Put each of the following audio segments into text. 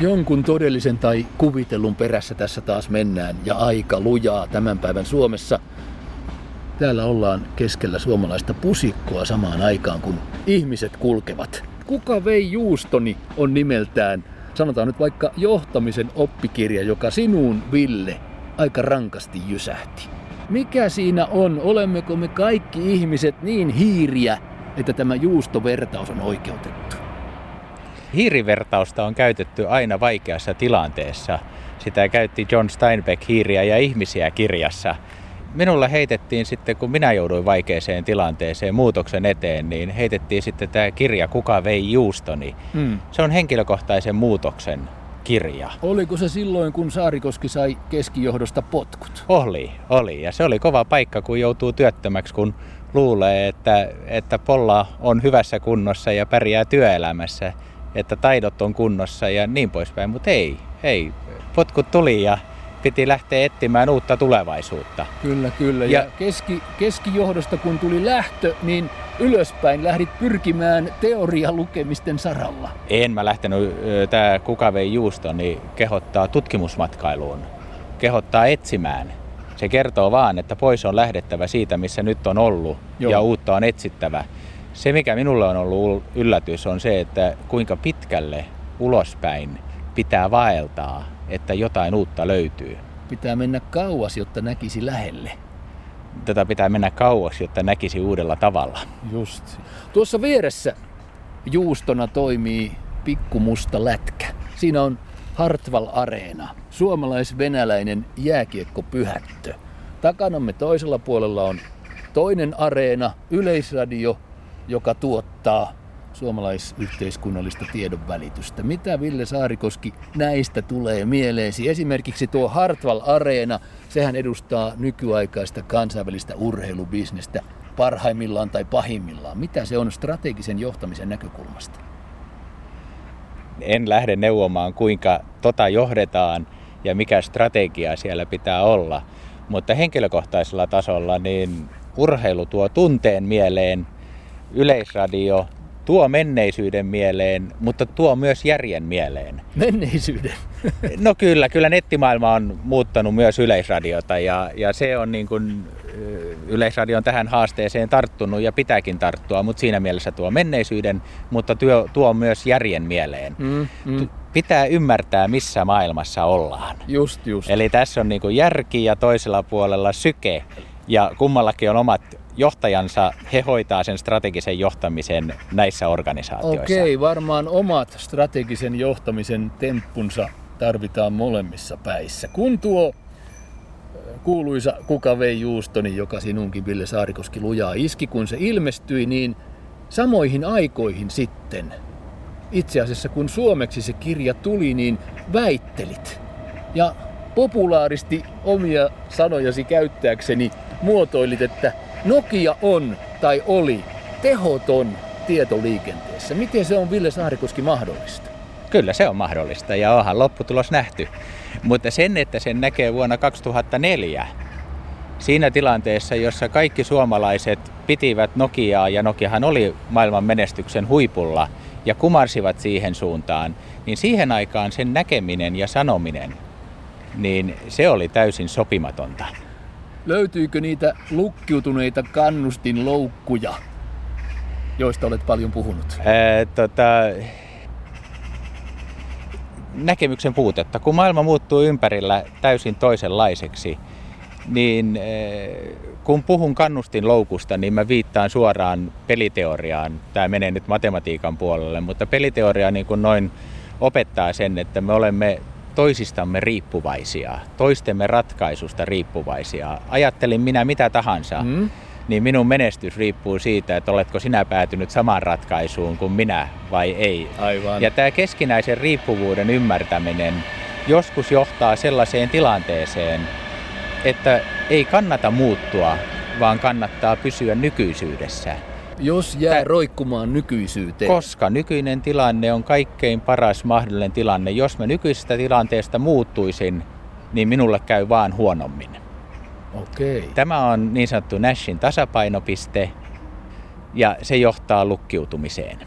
Jonkun todellisen tai kuvitellun perässä tässä taas mennään ja aika lujaa tämän päivän Suomessa. Täällä ollaan keskellä suomalaista pusikkoa samaan aikaan, kun ihmiset kulkevat. Kuka vei juustoni on nimeltään, sanotaan nyt vaikka johtamisen oppikirja, joka sinuun, Ville, aika rankasti jysähti. Mikä siinä on? Olemmeko me kaikki ihmiset niin hiiriä, että tämä juustovertaus on oikeutettu? Hiirivertausta on käytetty aina vaikeassa tilanteessa. Sitä käytti John Steinbeck hiiriä ja ihmisiä kirjassa. Minulla heitettiin sitten, kun minä jouduin vaikeeseen tilanteeseen muutoksen eteen, niin heitettiin sitten tämä kirja Kuka vei juustoni. Hmm. Se on henkilökohtaisen muutoksen kirja. Oliko se silloin, kun Saarikoski sai keskijohdosta potkut? Oli, oli. Ja se oli kova paikka, kun joutuu työttömäksi, kun luulee, että, että polla on hyvässä kunnossa ja pärjää työelämässä että taidot on kunnossa ja niin poispäin, mutta ei, ei. Potkut tuli ja piti lähteä etsimään uutta tulevaisuutta. Kyllä, kyllä. Ja, ja keski, keskijohdosta kun tuli lähtö, niin ylöspäin lähdit pyrkimään teoria lukemisten saralla. En mä lähtenyt, tämä Kuka vei juusto, niin kehottaa tutkimusmatkailuun, kehottaa etsimään. Se kertoo vaan, että pois on lähdettävä siitä, missä nyt on ollut Joo. ja uutta on etsittävä. Se, mikä minulle on ollut yllätys, on se, että kuinka pitkälle ulospäin pitää vaeltaa, että jotain uutta löytyy. Pitää mennä kauas, jotta näkisi lähelle. Tätä pitää mennä kauas, jotta näkisi uudella tavalla. Just. Tuossa vieressä juustona toimii pikkumusta lätkä. Siinä on Hartwall Areena, suomalais-venäläinen jääkiekkopyhättö. Takanamme toisella puolella on toinen areena, Yleisradio joka tuottaa suomalaisyhteiskunnallista tiedonvälitystä. Mitä Ville Saarikoski näistä tulee mieleesi? Esimerkiksi tuo Hartwall Areena, sehän edustaa nykyaikaista kansainvälistä urheilubisnestä parhaimmillaan tai pahimmillaan. Mitä se on strategisen johtamisen näkökulmasta? En lähde neuvomaan, kuinka tota johdetaan ja mikä strategia siellä pitää olla. Mutta henkilökohtaisella tasolla niin urheilu tuo tunteen mieleen – Yleisradio tuo menneisyyden mieleen, mutta tuo myös järjen mieleen. Menneisyyden? No kyllä, kyllä nettimaailma on muuttanut myös Yleisradiota ja, ja se on niin kuin, Yleisradio on tähän haasteeseen tarttunut ja pitääkin tarttua, mutta siinä mielessä tuo menneisyyden, mutta tuo, tuo myös järjen mieleen. Mm, mm. Pitää ymmärtää, missä maailmassa ollaan. Just, just. Eli tässä on niin kuin järki ja toisella puolella syke ja kummallakin on omat johtajansa, he hoitaa sen strategisen johtamisen näissä organisaatioissa. Okei, varmaan omat strategisen johtamisen temppunsa tarvitaan molemmissa päissä. Kun tuo kuuluisa Kuka vei juustoni, joka sinunkin Ville Saarikoski lujaa iski, kun se ilmestyi, niin samoihin aikoihin sitten, itse asiassa kun suomeksi se kirja tuli, niin väittelit. Ja populaaristi omia sanojasi käyttääkseni muotoilit, että Nokia on tai oli tehoton tietoliikenteessä. Miten se on Ville Saarikoski mahdollista? Kyllä se on mahdollista ja onhan lopputulos nähty. Mutta sen, että sen näkee vuonna 2004, siinä tilanteessa, jossa kaikki suomalaiset pitivät Nokiaa ja Nokiahan oli maailman menestyksen huipulla ja kumarsivat siihen suuntaan, niin siihen aikaan sen näkeminen ja sanominen, niin se oli täysin sopimatonta. Löytyykö niitä lukkiutuneita kannustinloukkuja, joista olet paljon puhunut? Ää, tota, näkemyksen puutetta. Kun maailma muuttuu ympärillä täysin toisenlaiseksi, niin kun puhun kannustinloukusta, niin mä viittaan suoraan peliteoriaan. Tämä menee nyt matematiikan puolelle, mutta peliteoria niin kuin noin opettaa sen, että me olemme toisistamme riippuvaisia, toistemme ratkaisusta riippuvaisia. Ajattelin minä mitä tahansa, mm. niin minun menestys riippuu siitä, että oletko sinä päätynyt samaan ratkaisuun kuin minä vai ei. Aivan. Ja tämä keskinäisen riippuvuuden ymmärtäminen joskus johtaa sellaiseen tilanteeseen, että ei kannata muuttua, vaan kannattaa pysyä nykyisyydessä. Jos jää Tä... roikkumaan nykyisyyteen. Koska nykyinen tilanne on kaikkein paras mahdollinen tilanne. Jos mä nykyisestä tilanteesta muuttuisin, niin minulle käy vaan huonommin. Okei. Tämä on niin sanottu Nashin tasapainopiste ja se johtaa lukkiutumiseen.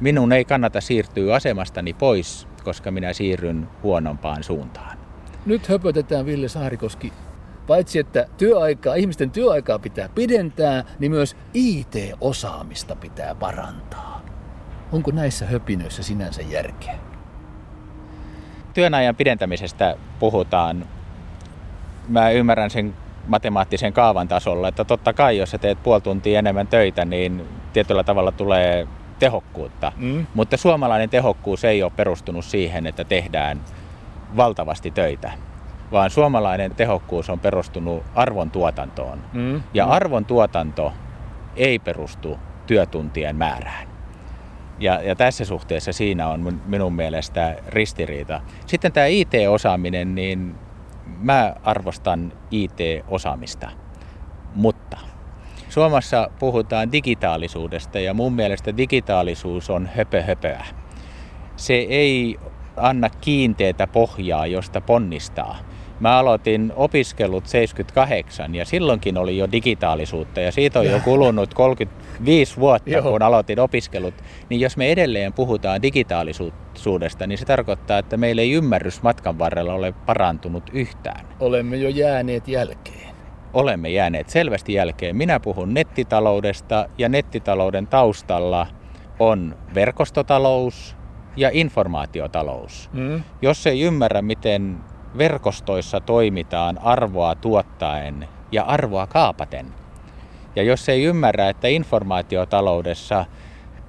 Minun ei kannata siirtyä asemastani pois, koska minä siirryn huonompaan suuntaan. Nyt höpötetään Ville Saarikoski. Paitsi että työaikaa, ihmisten työaikaa pitää pidentää, niin myös IT-osaamista pitää parantaa. Onko näissä höpinöissä sinänsä järkeä? Työnajan pidentämisestä puhutaan. Mä ymmärrän sen matemaattisen kaavan tasolla, että totta kai jos sä teet puoli tuntia enemmän töitä, niin tietyllä tavalla tulee tehokkuutta. Mm. Mutta suomalainen tehokkuus ei ole perustunut siihen, että tehdään valtavasti töitä, vaan suomalainen tehokkuus on perustunut arvon tuotantoon. Mm. Ja mm. arvon tuotanto ei perustu työtuntien määrään. Ja, ja tässä suhteessa siinä on minun mielestä ristiriita. Sitten tämä IT-osaaminen, niin mä arvostan IT-osaamista, mutta Suomessa puhutaan digitaalisuudesta ja mun mielestä digitaalisuus on höpö höpöä. Se ei anna kiinteätä pohjaa, josta ponnistaa. Mä aloitin opiskelut 78 ja silloinkin oli jo digitaalisuutta ja siitä on jo kulunut 35 vuotta, kun aloitin opiskelut. Niin jos me edelleen puhutaan digitaalisuudesta, niin se tarkoittaa, että meillä ei ymmärrys matkan varrella ole parantunut yhtään. Olemme jo jääneet jälkeen. Olemme jääneet selvästi jälkeen. Minä puhun nettitaloudesta ja nettitalouden taustalla on verkostotalous ja informaatiotalous. Mm. Jos ei ymmärrä, miten verkostoissa toimitaan arvoa tuottaen ja arvoa kaapaten. Ja jos ei ymmärrä, että informaatiotaloudessa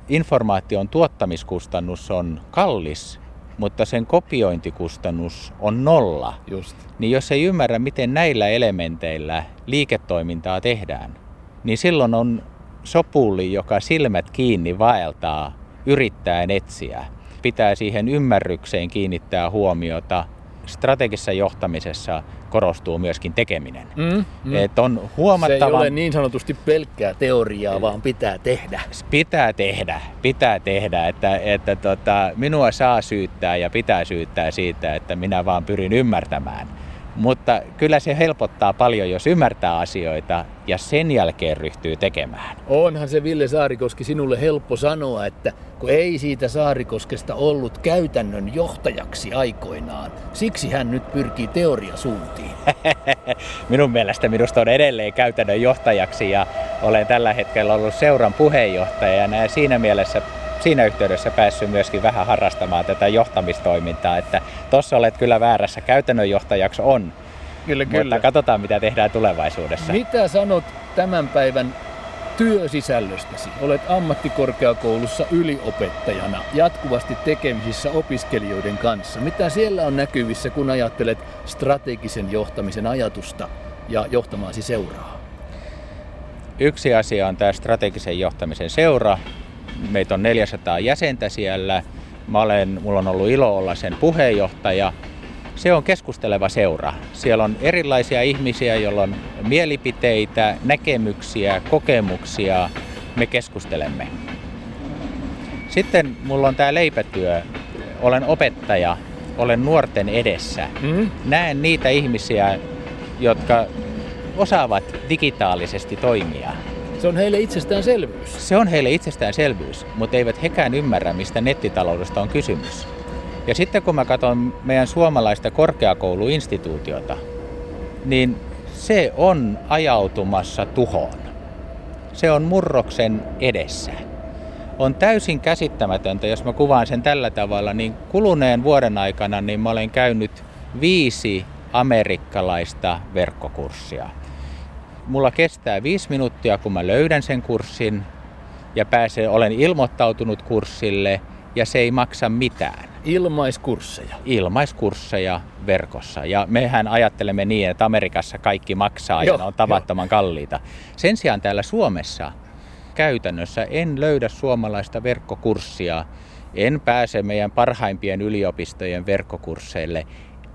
informaation tuottamiskustannus on kallis, mutta sen kopiointikustannus on nolla, Just. niin jos ei ymmärrä, miten näillä elementeillä liiketoimintaa tehdään, niin silloin on sopuli, joka silmät kiinni vaeltaa yrittäen etsiä. Pitää siihen ymmärrykseen kiinnittää huomiota strategisessa johtamisessa korostuu myöskin tekeminen. Mm, mm. Et on huomattava... Se ei ole niin sanotusti pelkkää teoriaa, vaan pitää tehdä. Pitää tehdä, pitää tehdä. Että, että tota, minua saa syyttää ja pitää syyttää siitä, että minä vaan pyrin ymmärtämään. Mutta kyllä se helpottaa paljon, jos ymmärtää asioita ja sen jälkeen ryhtyy tekemään. Onhan se Ville Saarikoski sinulle helppo sanoa, että kun ei siitä Saarikoskesta ollut käytännön johtajaksi aikoinaan, siksi hän nyt pyrkii teoriasuuntiin. Minun mielestä minusta on edelleen käytännön johtajaksi ja olen tällä hetkellä ollut seuran puheenjohtajana ja siinä mielessä siinä yhteydessä päässyt myöskin vähän harrastamaan tätä johtamistoimintaa, että tuossa olet kyllä väärässä, käytännön johtajaksi on, kyllä, mutta kyllä. katsotaan mitä tehdään tulevaisuudessa. Mitä sanot tämän päivän työsisällöstäsi? Olet ammattikorkeakoulussa yliopettajana, jatkuvasti tekemisissä opiskelijoiden kanssa. Mitä siellä on näkyvissä, kun ajattelet strategisen johtamisen ajatusta ja johtamaasi seuraa? Yksi asia on tämä strategisen johtamisen seura, Meitä on 400 jäsentä siellä. Mä olen, mulla on ollut ilo olla sen puheenjohtaja. Se on keskusteleva seura. Siellä on erilaisia ihmisiä, joilla on mielipiteitä, näkemyksiä, kokemuksia. Me keskustelemme. Sitten mulla on tämä leipätyö. Olen opettaja, olen nuorten edessä. Mm. Näen niitä ihmisiä, jotka osaavat digitaalisesti toimia. Se on heille itsestäänselvyys. Se on heille itsestäänselvyys, mutta eivät hekään ymmärrä, mistä nettitaloudesta on kysymys. Ja sitten kun mä katson meidän suomalaista korkeakouluinstituutiota, niin se on ajautumassa tuhoon. Se on murroksen edessä. On täysin käsittämätöntä, jos mä kuvaan sen tällä tavalla, niin kuluneen vuoden aikana niin mä olen käynyt viisi amerikkalaista verkkokurssia mulla kestää viisi minuuttia, kun mä löydän sen kurssin ja pääsen, olen ilmoittautunut kurssille ja se ei maksa mitään. Ilmaiskursseja. Ilmaiskursseja verkossa. Ja mehän ajattelemme niin, että Amerikassa kaikki maksaa jo, ja ne on tavattoman jo. kalliita. Sen sijaan täällä Suomessa käytännössä en löydä suomalaista verkkokurssia. En pääse meidän parhaimpien yliopistojen verkkokursseille.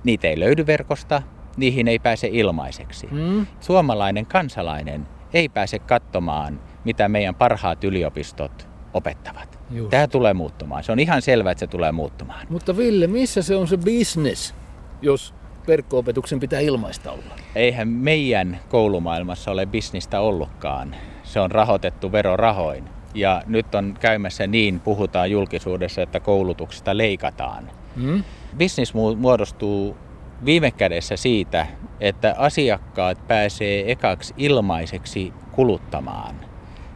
Niitä ei löydy verkosta, niihin ei pääse ilmaiseksi. Mm. Suomalainen kansalainen ei pääse katsomaan, mitä meidän parhaat yliopistot opettavat. Just. Tämä tulee muuttumaan. Se on ihan selvää, että se tulee muuttumaan. Mutta Ville, missä se on se business, jos verkko-opetuksen pitää ilmaista olla? Eihän meidän koulumaailmassa ole bisnistä ollutkaan. Se on rahoitettu verorahoin. Ja nyt on käymässä niin, puhutaan julkisuudessa, että koulutuksesta leikataan. Hmm? Business muodostuu viime kädessä siitä, että asiakkaat pääsee ekaksi ilmaiseksi kuluttamaan.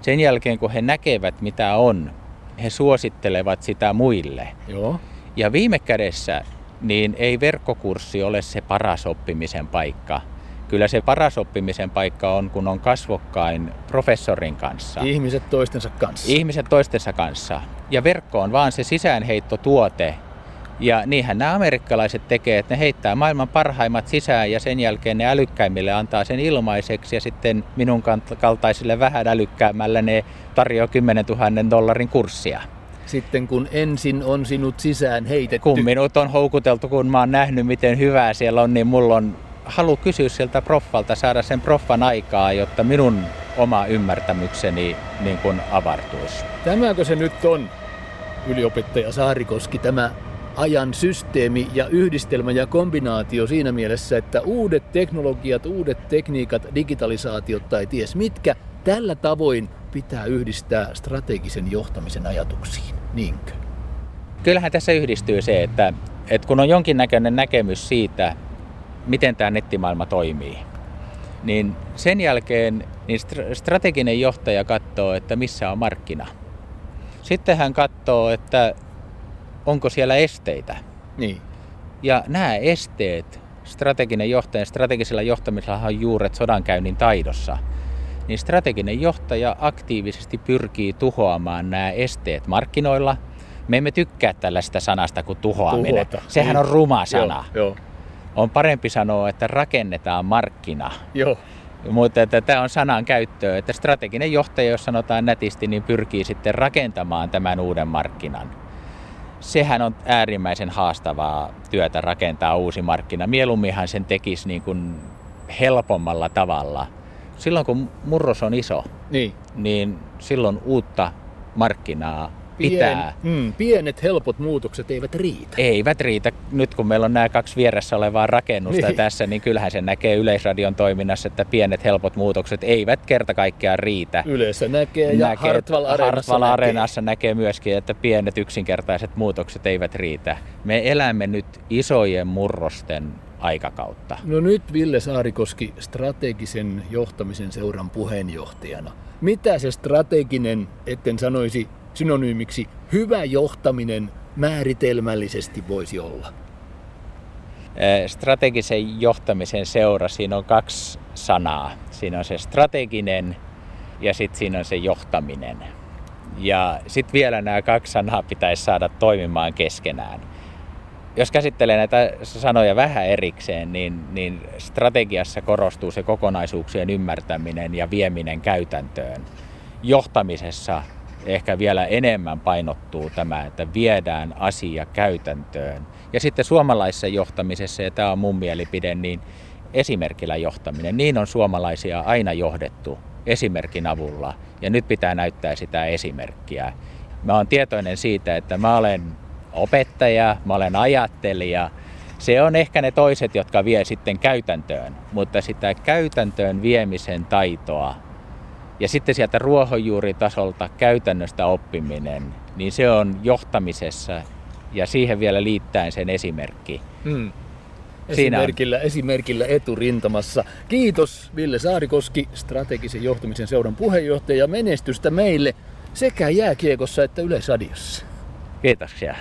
Sen jälkeen kun he näkevät mitä on, he suosittelevat sitä muille. Joo. Ja viime kädessä niin ei verkkokurssi ole se paras oppimisen paikka. Kyllä se paras oppimisen paikka on, kun on kasvokkain professorin kanssa. Ihmiset toistensa kanssa. Ihmiset toistensa kanssa. Ja verkko on vaan se sisäänheittotuote, ja niinhän nämä amerikkalaiset tekee, että ne heittää maailman parhaimmat sisään ja sen jälkeen ne älykkäimmille antaa sen ilmaiseksi ja sitten minun kaltaisille vähän älykkäämällä ne tarjoaa 10 000 dollarin kurssia. Sitten kun ensin on sinut sisään heitetty. Kun minut on houkuteltu, kun mä oon nähnyt miten hyvää siellä on, niin mulla on halu kysyä sieltä proffalta, saada sen proffan aikaa, jotta minun oma ymmärtämykseni niin kuin avartuisi. Tämäkö se nyt on, yliopettaja Saarikoski, tämä ajan systeemi ja yhdistelmä ja kombinaatio siinä mielessä, että uudet teknologiat, uudet tekniikat, digitalisaatiot tai ties mitkä, tällä tavoin pitää yhdistää strategisen johtamisen ajatuksiin, niinkö? Kyllähän tässä yhdistyy se, että, että kun on jonkinnäköinen näkemys siitä, miten tämä nettimaailma toimii, niin sen jälkeen niin strateginen johtaja katsoo, että missä on markkina. Sitten hän katsoo, että onko siellä esteitä. Niin. Ja nämä esteet, strateginen johtaja, strategisella johtamisella on juuret sodankäynnin taidossa. Niin strateginen johtaja aktiivisesti pyrkii tuhoamaan nämä esteet markkinoilla. Me emme tykkää tällaista sanasta kuin tuhoaminen. Tuhota. Sehän niin. on ruma sana. Joo, joo. On parempi sanoa, että rakennetaan markkina. Joo. Mutta että tämä on sanan käyttöä, että strateginen johtaja, jos sanotaan nätisti, niin pyrkii sitten rakentamaan tämän uuden markkinan sehän on äärimmäisen haastavaa työtä rakentaa uusi markkina. Mieluumminhan sen tekisi niin kuin helpommalla tavalla. Silloin kun murros on iso, niin, niin silloin uutta markkinaa pitää. Pien, mm, pienet helpot muutokset eivät riitä. Eivät riitä. Nyt kun meillä on nämä kaksi vieressä olevaa rakennusta niin. tässä, niin kyllähän se näkee Yleisradion toiminnassa, että pienet helpot muutokset eivät kerta kaikkiaan riitä. Yleensä näkee ja näkee, Hartwall Areenassa, Hartwall Areenassa näkee. näkee myöskin, että pienet yksinkertaiset muutokset eivät riitä. Me elämme nyt isojen murrosten aikakautta. No nyt Ville Saarikoski strategisen johtamisen seuran puheenjohtajana. Mitä se strateginen, etten sanoisi synonyymiksi hyvä johtaminen määritelmällisesti voisi olla? Strategisen johtamisen seura, siinä on kaksi sanaa. Siinä on se strateginen ja sitten siinä on se johtaminen. Ja sitten vielä nämä kaksi sanaa pitäisi saada toimimaan keskenään. Jos käsittelee näitä sanoja vähän erikseen, niin, niin strategiassa korostuu se kokonaisuuksien ymmärtäminen ja vieminen käytäntöön. Johtamisessa ehkä vielä enemmän painottuu tämä, että viedään asia käytäntöön. Ja sitten suomalaisessa johtamisessa, ja tämä on mun mielipide, niin esimerkillä johtaminen. Niin on suomalaisia aina johdettu esimerkin avulla, ja nyt pitää näyttää sitä esimerkkiä. Mä oon tietoinen siitä, että mä olen opettaja, mä olen ajattelija, se on ehkä ne toiset, jotka vie sitten käytäntöön, mutta sitä käytäntöön viemisen taitoa ja sitten sieltä ruohonjuuritasolta käytännöstä oppiminen, niin se on johtamisessa ja siihen vielä liittäen sen esimerkki. Mm. Esimerkillä, on... esimerkillä eturintamassa. Kiitos Ville Saarikoski, strategisen johtamisen seuran puheenjohtaja ja menestystä meille sekä jääkiekossa että Yleisradiossa. Kiitoksia.